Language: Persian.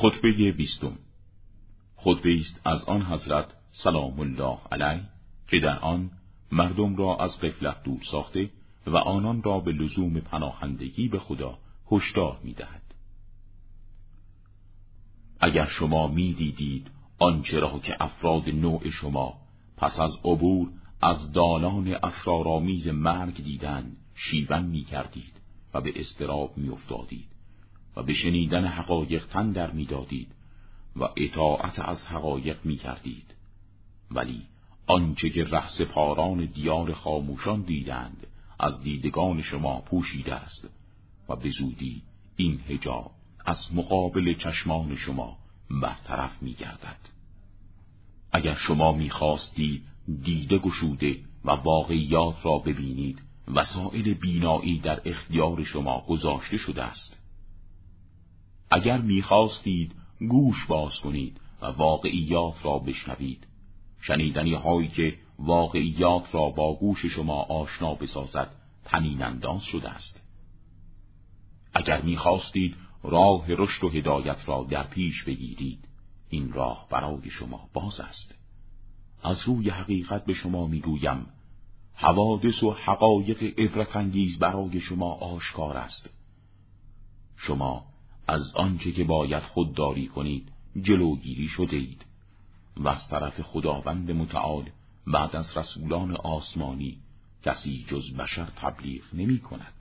خطبه بیستم خطبه است از آن حضرت سلام الله علیه که در آن مردم را از قفلت دور ساخته و آنان را به لزوم پناهندگی به خدا هشدار می‌دهد. اگر شما می‌دیدید آنچه را که افراد نوع شما پس از عبور از دالان اسرارآمیز مرگ دیدن شیون می کردید و به استراب می افتادید و به شنیدن حقایق تن در می دادید و اطاعت از حقایق می کردید ولی آنچه که رهس پاران دیار خاموشان دیدند از دیدگان شما پوشیده است و به زودی این هجاب از مقابل چشمان شما برطرف می گردد. اگر شما می‌خواستید دیده گشوده و واقعیات را ببینید وسایل بینایی در اختیار شما گذاشته شده است اگر می‌خواستید گوش باز کنید و واقعیات را بشنوید. شنیدنی هایی که واقعیات را با گوش شما آشنا بسازد تنین انداز شده است. اگر می‌خواستید راه رشد و هدایت را در پیش بگیرید این راه برای شما باز است. از روی حقیقت به شما می‌گویم حوادث و حقایق عبرتانگیز برای شما آشکار است. شما از آنچه که باید خودداری کنید جلوگیری شده اید و از طرف خداوند متعال بعد از رسولان آسمانی کسی جز بشر تبلیغ نمی کند